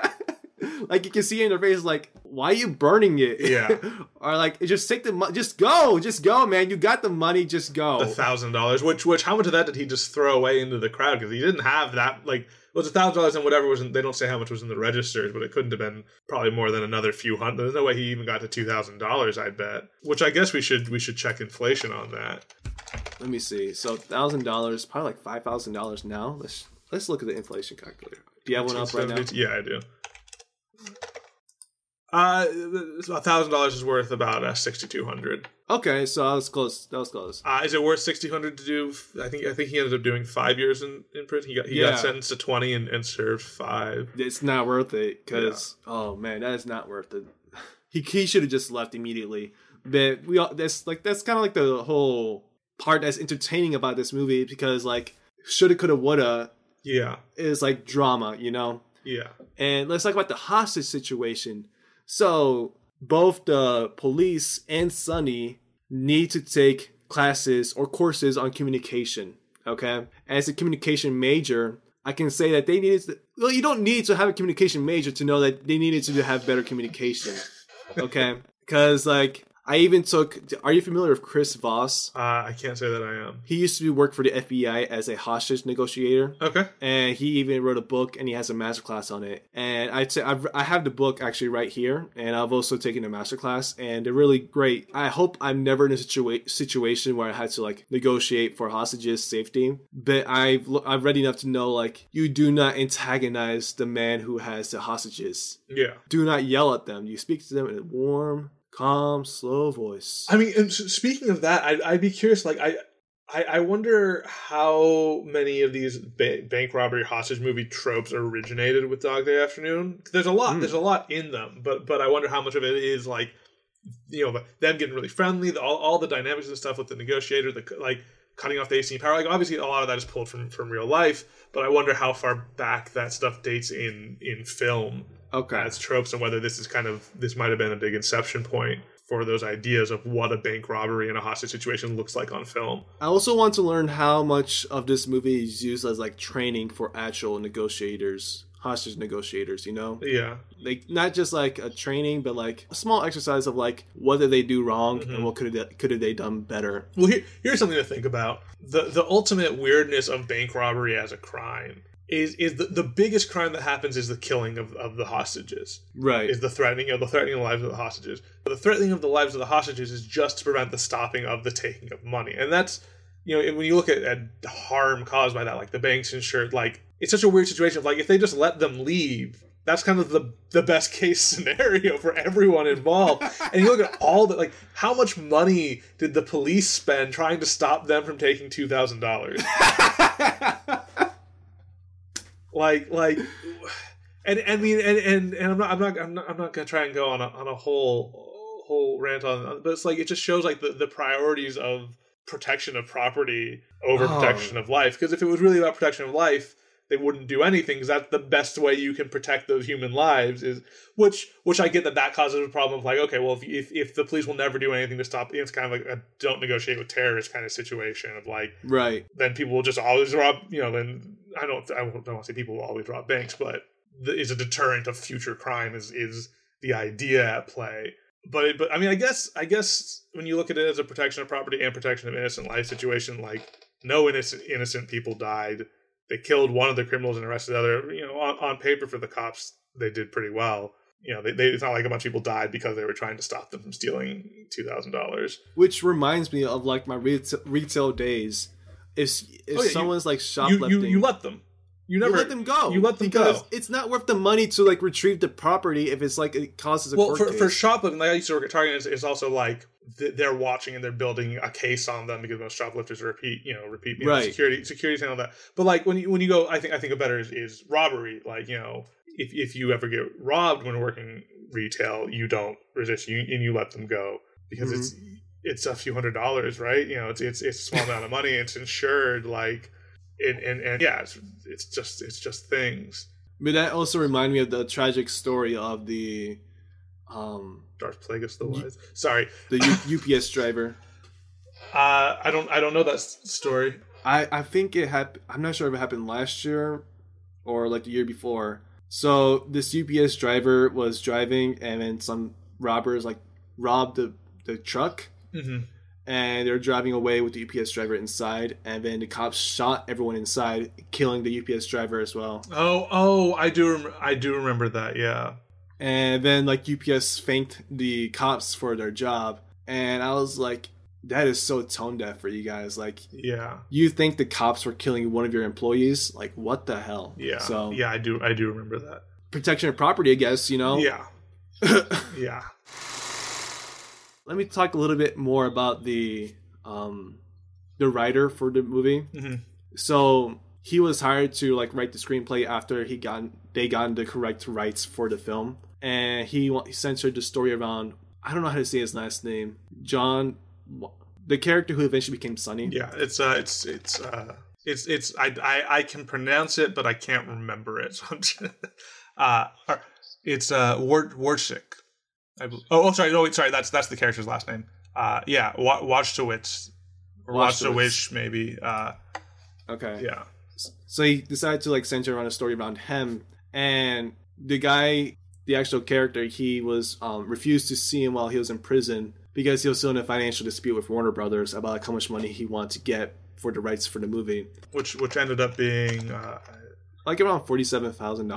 Speaker 1: like you can see in their face, like, why are you burning it?
Speaker 2: Yeah.
Speaker 1: or like, just take the money, just go, just go, man. You got the money, just go.
Speaker 2: A thousand dollars. Which, which, how much of that did he just throw away into the crowd? Because he didn't have that. Like, it was a thousand dollars and whatever was. In, they don't say how much was in the registers, but it couldn't have been probably more than another few hundred. There's no way he even got to two thousand dollars. I bet. Which I guess we should we should check inflation on that.
Speaker 1: Let me see. So thousand dollars, probably like five thousand dollars now. Let's let's look at the inflation calculator. Do you have one up right now?
Speaker 2: Yeah, I do. Uh, a thousand dollars is worth about uh, sixty two hundred.
Speaker 1: Okay, so that was close. That was close.
Speaker 2: Uh, is it worth sixty hundred to do? I think I think he ended up doing five years in, in prison. He got he yeah. got sentenced to twenty and, and served five.
Speaker 1: It's not worth it because yeah. oh man, that is not worth it. He he should have just left immediately. But we all that's like that's kind of like the whole part that's entertaining about this movie because like shoulda coulda woulda
Speaker 2: yeah
Speaker 1: is like drama, you know.
Speaker 2: Yeah.
Speaker 1: And let's talk about the hostage situation so both the police and Sonny need to take classes or courses on communication. Okay, as a communication major, I can say that they needed to. Well, you don't need to have a communication major to know that they needed to have better communication. Okay, because like I even took. Are you familiar with Chris Voss?
Speaker 2: Uh, I can't say that I am.
Speaker 1: He used to work for the FBI as a hostage negotiator.
Speaker 2: Okay.
Speaker 1: And he even wrote a book, and he has a master class on it. And I'd say I've, I have the book actually right here, and I've also taken a master class, and they're really great. I hope I'm never in a situa- situation where I had to like negotiate for hostages' safety, but I've I've read enough to know like you do not antagonize the man who has the hostages.
Speaker 2: Yeah.
Speaker 1: Do not yell at them. You speak to them in a warm, calm, slow voice.
Speaker 2: I mean, and speaking of that, I'd, I'd be curious. Like, I, I, I wonder how many of these ba- bank robbery hostage movie tropes originated with Dog Day Afternoon. There's a lot. Mm. There's a lot in them, but but I wonder how much of it is like, you know, them getting really friendly, the, all all the dynamics and stuff with the negotiator, the like cutting off the AC power. Like obviously a lot of that is pulled from from real life, but I wonder how far back that stuff dates in in film
Speaker 1: okay.
Speaker 2: as tropes and whether this is kind of this might have been a big inception point for those ideas of what a bank robbery and a hostage situation looks like on film.
Speaker 1: I also want to learn how much of this movie is used as like training for actual negotiators, hostage negotiators, you know?
Speaker 2: Yeah.
Speaker 1: Like not just like a training, but like a small exercise of like what did they do wrong mm-hmm. and what could have could have they done better.
Speaker 2: Well, here, here's something to think about. The the ultimate weirdness of bank robbery as a crime is is the, the biggest crime that happens is the killing of, of the hostages.
Speaker 1: Right.
Speaker 2: Is the threatening of the threatening of the lives of the hostages. But the threatening of the lives of the hostages is just to prevent the stopping of the taking of money. And that's you know, when you look at, at harm caused by that, like the banks insured, like it's such a weird situation of like if they just let them leave, that's kind of the the best case scenario for everyone involved. and you look at all the like how much money did the police spend trying to stop them from taking two thousand dollars? like like and I mean and, and and I'm not I'm not I'm not I'm not gonna try and go on a on a whole whole rant on but it's like it just shows like the, the priorities of protection of property over oh. protection of life because if it was really about protection of life they wouldn't do anything because that's the best way you can protect those human lives is which which I get that that causes a problem of like okay well if, if, if the police will never do anything to stop it's kind of like a don't negotiate with terrorists kind of situation of like
Speaker 1: right
Speaker 2: then people will just always rob you know then I don't I don't want to say people will always rob banks but the, is a deterrent of future crime is is the idea at play but it, but I mean I guess I guess when you look at it as a protection of property and protection of innocent life situation like no innocent innocent people died they killed one of the criminals and arrested the other. You know, on, on paper for the cops, they did pretty well. You know, they, they, it's not like a bunch of people died because they were trying to stop them from stealing two thousand dollars.
Speaker 1: Which reminds me of like my retail, retail days. If if oh, yeah, someone's
Speaker 2: you,
Speaker 1: like shoplifting,
Speaker 2: you, you, you let them. You never
Speaker 1: you let them go.
Speaker 2: You let them because go.
Speaker 1: It's not worth the money to like retrieve the property if it's like it causes a
Speaker 2: well for, case. for shoplifting. Like I used to work at Target. It's, it's also like they're watching and they're building a case on them because most shoplifters repeat, you know, repeat you know, security, security and all that. But like when you when you go, I think I think a better is, is robbery. Like you know, if if you ever get robbed when working retail, you don't resist you and you let them go because mm-hmm. it's it's a few hundred dollars, right? You know, it's it's it's a small amount of money. It's insured, like, and and, and yeah, it's, it's just it's just things.
Speaker 1: But that also reminded me of the tragic story of the um
Speaker 2: Darth Plagueis the Wise. Sorry,
Speaker 1: the U- UPS driver.
Speaker 2: Uh, I don't I don't know that story.
Speaker 1: I I think it happened. I'm not sure if it happened last year or like the year before. So this UPS driver was driving, and then some robbers like robbed the the truck, mm-hmm. and they're driving away with the UPS driver inside, and then the cops shot everyone inside, killing the UPS driver as well.
Speaker 2: Oh, oh, I do, rem- I do remember that. Yeah.
Speaker 1: And then like UPS thanked the cops for their job, and I was like, that is so tone deaf for you guys. Like,
Speaker 2: yeah,
Speaker 1: you think the cops were killing one of your employees? Like, what the hell?
Speaker 2: Yeah. So yeah, I do, I do remember that
Speaker 1: protection of property. I guess you know.
Speaker 2: Yeah. yeah.
Speaker 1: Let me talk a little bit more about the um the writer for the movie. Mm-hmm. So he was hired to like write the screenplay after he got they got the correct rights for the film, and he, he censored the story around I don't know how to say his last name, John the character who eventually became Sonny.
Speaker 2: Yeah, it's uh, it's it's uh, it's it's I I, I can pronounce it, but I can't remember it. Just, uh, it's uh, Ward Wardsick. I oh, oh, sorry, no, wait, sorry, that's that's the character's last name. Uh, yeah, Wa- Wojtowicz or Watch maybe. Uh,
Speaker 1: okay.
Speaker 2: Yeah.
Speaker 1: So he decided to like center around a story around him, and the guy, the actual character, he was um, refused to see him while he was in prison because he was still in a financial dispute with Warner Brothers about like, how much money he wanted to get for the rights for the movie,
Speaker 2: which which ended up being uh,
Speaker 1: like around forty seven thousand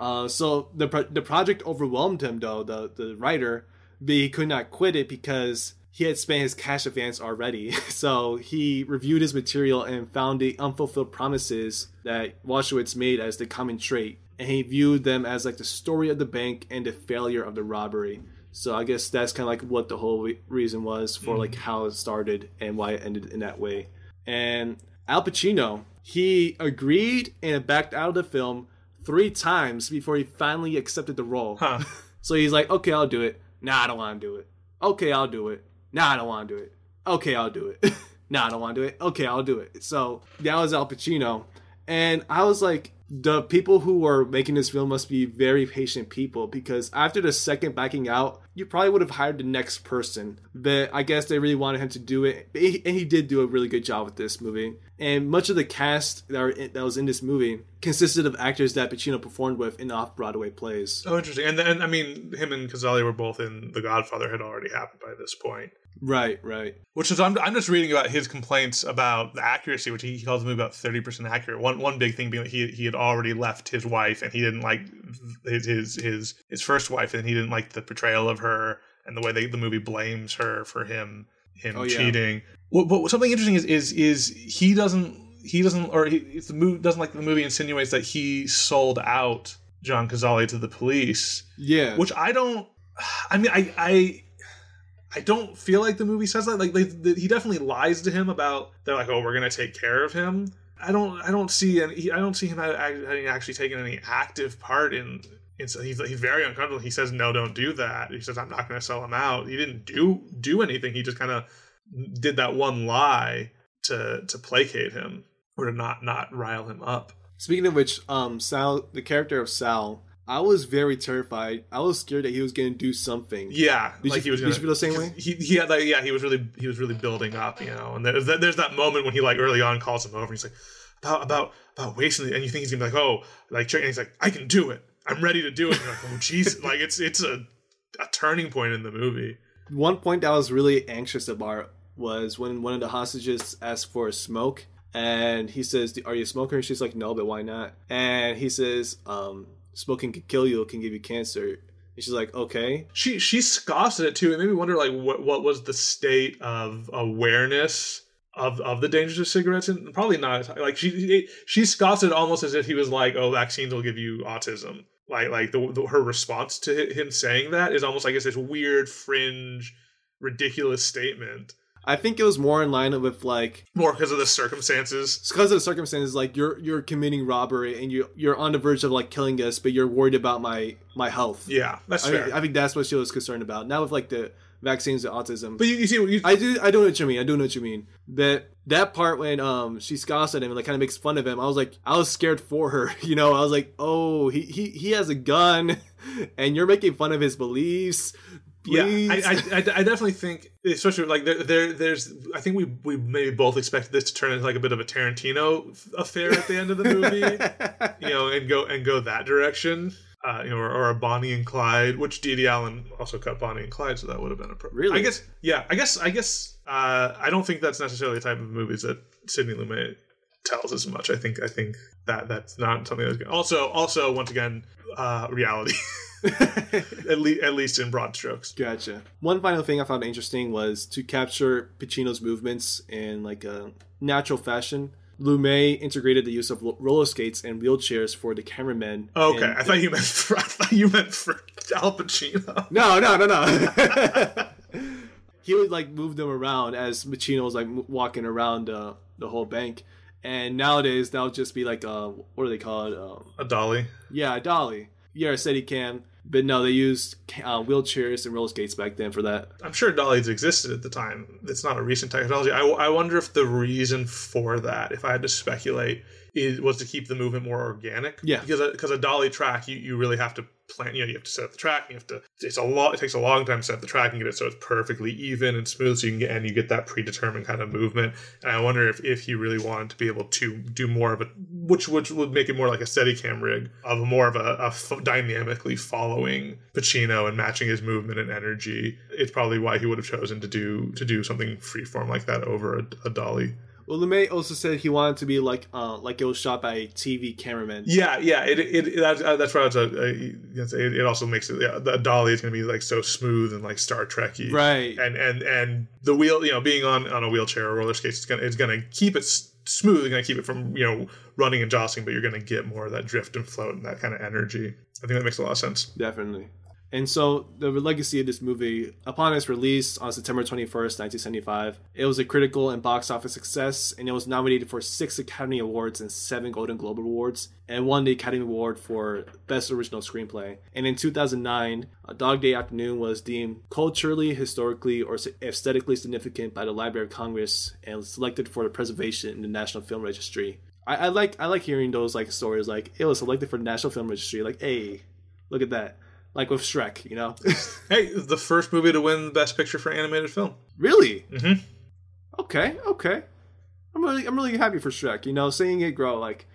Speaker 1: uh. So the pro- the project overwhelmed him though the the writer, but he could not quit it because he had spent his cash advance already. So he reviewed his material and found the unfulfilled promises that Wojtowicz made as the common trait, and he viewed them as like the story of the bank and the failure of the robbery. So I guess that's kind of like what the whole re- reason was for mm like how it started and why it ended in that way. And Al Pacino, he agreed and backed out of the film three times before he finally accepted the role. Huh. so he's like, "Okay, I'll do it." Nah, I don't want to do it. Okay, I'll do it. Nah, I don't want to do it. Okay, I'll do it. nah, I don't want to do it. Okay, I'll do it. So that was Al Pacino, and I was like, the people who are making this film must be very patient people because after the second backing out, you probably would have hired the next person. But I guess they really wanted him to do it, and he did do a really good job with this movie. And much of the cast that, in, that was in this movie consisted of actors that Pacino performed with in off-Broadway plays.
Speaker 2: Oh, interesting. And then I mean, him and Cazale were both in The Godfather had already happened by this point.
Speaker 1: Right, right.
Speaker 2: Which is I'm, I'm just reading about his complaints about the accuracy, which he calls the movie about thirty percent accurate. One one big thing being that he he had already left his wife and he didn't like his his his, his first wife and he didn't like the portrayal of her and the way they, the movie blames her for him him oh, cheating. Yeah. Well, but something interesting is is is he doesn't he doesn't or he the movie doesn't like the movie insinuates that he sold out John Cazale to the police.
Speaker 1: Yeah,
Speaker 2: which I don't. I mean, I I I don't feel like the movie says that. Like he definitely lies to him about they're like, oh, we're gonna take care of him. I don't I don't see any I don't see him having actually taken any active part in. in so he's he's very uncomfortable. He says no, don't do that. He says I'm not to sell him out. He didn't do do anything. He just kind of did that one lie to to placate him or to not not rile him up.
Speaker 1: Speaking of which, um, Sal, the character of Sal, I was very terrified. I was scared that he was going to do something.
Speaker 2: Yeah,
Speaker 1: did like you, he was. Gonna, did you feel the same way?
Speaker 2: He, he had like yeah, he was really he was really building up, you know. And there's that, there's that moment when he like early on calls him over. and He's like about about about wasting, and you think he's gonna be like, oh, like, and he's like, I can do it. I'm ready to do it. And you're like, oh, jeez, like it's it's a a turning point in the movie.
Speaker 1: One point that I was really anxious about was when one of the hostages asked for a smoke, and he says, "Are you a smoker?" And she's like, "No, but why not?" And he says, um, smoking can kill you, it can give you cancer. And she's like, okay.
Speaker 2: She she scoffs at it too. It made me wonder like what what was the state of awareness of of the dangers of cigarettes and probably not like she she scoffs at it almost as if he was like oh vaccines will give you autism like like the, the, her response to him saying that is almost like it's this weird fringe ridiculous statement
Speaker 1: I think it was more in line with like
Speaker 2: more because of the circumstances.
Speaker 1: Because of the circumstances, like you're you're committing robbery and you you're on the verge of like killing us, but you're worried about my my health.
Speaker 2: Yeah, that's
Speaker 1: I
Speaker 2: fair.
Speaker 1: I think that's what she was concerned about. Now with like the vaccines and autism.
Speaker 2: But you, you see, you,
Speaker 1: I do I do know what you mean. I do know what you mean. That that part when um she scoffs at him and like kind of makes fun of him, I was like I was scared for her. You know, I was like, oh, he he he has a gun, and you're making fun of his beliefs. Please.
Speaker 2: Yeah, I, I, I, definitely think, especially like there, there, there's, I think we we maybe both expected this to turn into like a bit of a Tarantino affair at the end of the movie, you know, and go and go that direction, uh, you know, or, or, a Bonnie and Clyde, which Dede Allen also cut Bonnie and Clyde, so that would have been appropriate.
Speaker 1: Really?
Speaker 2: I guess, yeah, I guess, I guess, uh, I don't think that's necessarily the type of movies that Sidney Lumet tells as much. I think, I think that that's not something that's good. Also, also, once again, uh, reality. at, le- at least in broad strokes.
Speaker 1: Gotcha. One final thing I found interesting was to capture Pacino's movements in like a natural fashion. Lumet integrated the use of roller skates and wheelchairs for the cameramen.
Speaker 2: Okay, I thought you meant for, I thought you meant for Al Pacino.
Speaker 1: No, no, no, no. he would like move them around as Pacino was like walking around uh, the whole bank. And nowadays that'll just be like a what do they call it? Um,
Speaker 2: a dolly.
Speaker 1: Yeah, a dolly. Yeah, a steady cam. But no, they used uh, wheelchairs and roller skates back then for that.
Speaker 2: I'm sure dollies existed at the time. It's not a recent technology. I, I wonder if the reason for that, if I had to speculate, is was to keep the movement more organic.
Speaker 1: Yeah,
Speaker 2: because because a, a dolly track, you, you really have to plan. You know, you have to set up the track. You have to. It's a lot. It takes a long time to set up the track and get it so it's perfectly even and smooth. So you can get and you get that predetermined kind of movement. And I wonder if if he really wanted to be able to do more of a which which would make it more like a Steadicam rig of more of a, a f- dynamically following Pacino and matching his movement and energy. It's probably why he would have chosen to do to do something freeform like that over a, a dolly.
Speaker 1: Well, Lumet also said he wanted to be like uh, like it was shot by a TV cameraman.
Speaker 2: Yeah, yeah. It, it, it that's, uh, that's why it's a, it, it also makes it yeah, the dolly is going to be like so smooth and like Star Trekky,
Speaker 1: right?
Speaker 2: And and and the wheel, you know, being on on a wheelchair or roller skates, it's gonna it's gonna keep it smooth. It's gonna keep it from you know running and jostling, but you're gonna get more of that drift and float and that kind of energy. I think that makes a lot of sense.
Speaker 1: Definitely. And so the legacy of this movie, upon its release on September 21st, 1975, it was a critical and box office success, and it was nominated for six Academy Awards and seven Golden Globe Awards, and won the Academy Award for Best Original Screenplay. And in 2009, A Dog Day Afternoon was deemed culturally, historically, or aesthetically significant by the Library of Congress and selected for the preservation in the National Film Registry. I, I like I like hearing those like stories like it was selected for the National Film Registry. Like, hey, look at that like with Shrek, you know.
Speaker 2: hey, the first movie to win Best Picture for animated film.
Speaker 1: Really?
Speaker 2: Mm-hmm.
Speaker 1: Okay, okay. I'm really, I'm really happy for Shrek. You know, seeing it grow, like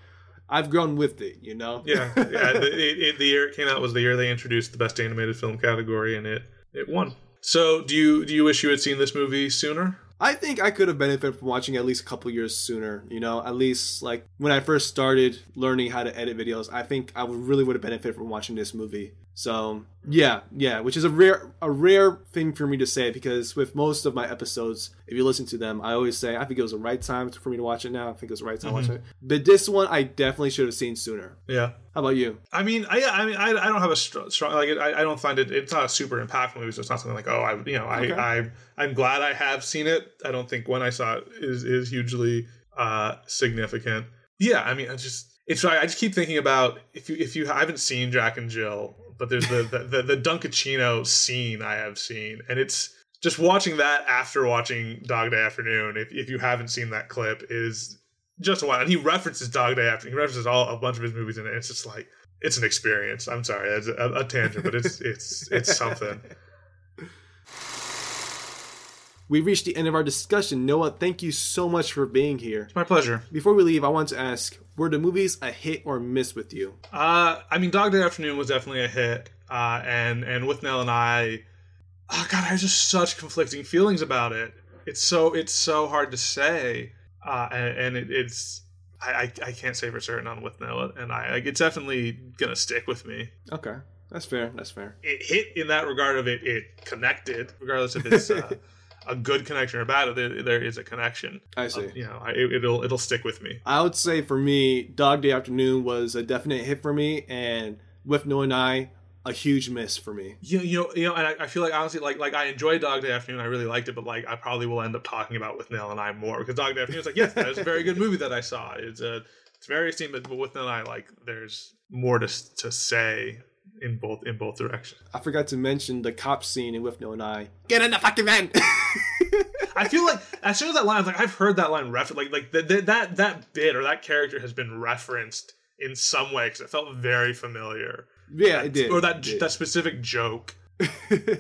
Speaker 1: I've grown with it. You know.
Speaker 2: yeah, yeah. The, it, the year it came out was the year they introduced the Best Animated Film category, and it it won. So, do you do you wish you had seen this movie sooner?
Speaker 1: I think I could have benefited from watching at least a couple years sooner. You know, at least like when I first started learning how to edit videos, I think I would really would have benefited from watching this movie. So yeah, yeah, which is a rare a rare thing for me to say because with most of my episodes, if you listen to them, I always say I think it was the right time for me to watch it now. I think it was the right time mm-hmm. to watch it. But this one, I definitely should have seen sooner.
Speaker 2: Yeah.
Speaker 1: How about you?
Speaker 2: I mean, I, I mean, I, I don't have a strong, strong like, I, I don't find it. It's not a super impactful movie. So it's not something like, oh, I, you know, I, okay. I, I'm glad I have seen it. I don't think when I saw it is is hugely uh significant. Yeah, I mean, I just it's I just keep thinking about if you if you haven't seen Jack and Jill but there's the the, the, the Dunkaccino scene I have seen, and it's just watching that after watching Dog Day Afternoon. If if you haven't seen that clip, is just a while. And he references Dog Day Afternoon. He references all a bunch of his movies in it. It's just like it's an experience. I'm sorry, it's a, a tangent, but it's it's it's something.
Speaker 1: We reached the end of our discussion. Noah, thank you so much for being here.
Speaker 2: It's my pleasure.
Speaker 1: Before we leave, I want to ask were the movies a hit or miss with you?
Speaker 2: Uh, I mean, Dog Day Afternoon was definitely a hit. Uh, and, and Withnail and I, oh God, I have just such conflicting feelings about it. It's so, it's so hard to say. Uh, and, and it, it's, I, I, I, can't say for certain on Withnail and I, like, it's definitely gonna stick with me.
Speaker 1: Okay. That's fair. That's fair.
Speaker 2: It hit in that regard of it, it connected, regardless of its, uh, a good connection or bad, there, there is a connection.
Speaker 1: I see.
Speaker 2: Uh, you know, I, it, will it'll stick with me.
Speaker 1: I would say for me, Dog Day Afternoon was a definite hit for me, and Withnail and I a huge miss for me.
Speaker 2: You, you know, you know, and I, I, feel like honestly, like like I enjoyed Dog Day Afternoon. I really liked it, but like I probably will end up talking about Withnail and I more because Dog Day Afternoon is like yes, that was a very good movie that I saw. It's a it's very esteemed, but Withnail and I like there's more to to say in both in both directions.
Speaker 1: I forgot to mention the cop scene in Withnail and I. Get in the fucking van.
Speaker 2: I feel like as soon as that line, I was like, I've heard that line referenced. Like like the, the, that that bit or that character has been referenced in some way because it felt very familiar.
Speaker 1: Yeah, it did.
Speaker 2: Or that
Speaker 1: did.
Speaker 2: that specific joke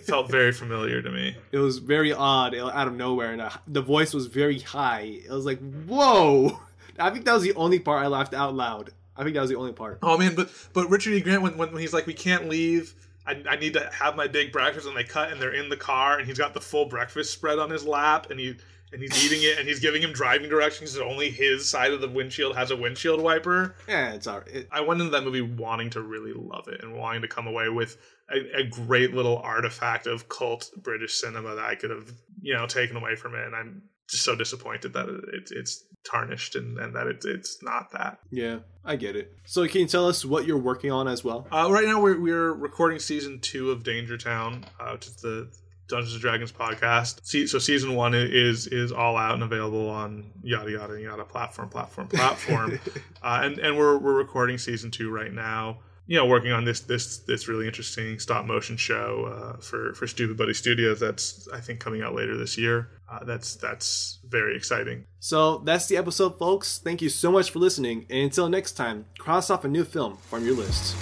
Speaker 2: felt very familiar to me.
Speaker 1: It was very odd out of nowhere, and uh, the voice was very high. It was like, whoa! I think that was the only part I laughed out loud. I think that was the only part.
Speaker 2: Oh man, but but Richard E. Grant when when he's like, we can't leave. I, I need to have my big breakfast, and they cut, and they're in the car, and he's got the full breakfast spread on his lap, and he and he's eating it, and he's giving him driving directions. Only his side of the windshield has a windshield wiper.
Speaker 1: Yeah, it's alright. It,
Speaker 2: I went into that movie wanting to really love it and wanting to come away with a, a, great little artifact of cult British cinema that I could have, you know, taken away from it. And I'm just so disappointed that it, it's tarnished and, and that it, it's not that.
Speaker 1: Yeah, I get it. So can you tell us what you're working on as well?
Speaker 2: Uh, right now we're, we're recording season two of Danger Town, uh, which is the Dungeons and Dragons podcast. So season one is is all out and available on yada yada yada platform platform platform, uh, and and we're we're recording season two right now you know working on this this this really interesting stop motion show uh, for for Stoopid Buddy Stoodios. That's I think coming out later this year. Uh, that's that's very exciting.
Speaker 1: So that's the episode, folks. Thank you so much for listening, and until next time, cross off a new film from your list.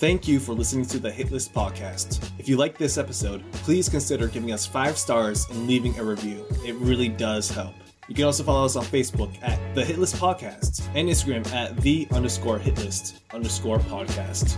Speaker 1: Thank you for listening to the Hit List podcast. If you like this episode, please consider giving us five stars and leaving a review. It really does help. You can also follow us on Facebook at The Hitlist Podcast and Instagram at The underscore Hitlist underscore podcast.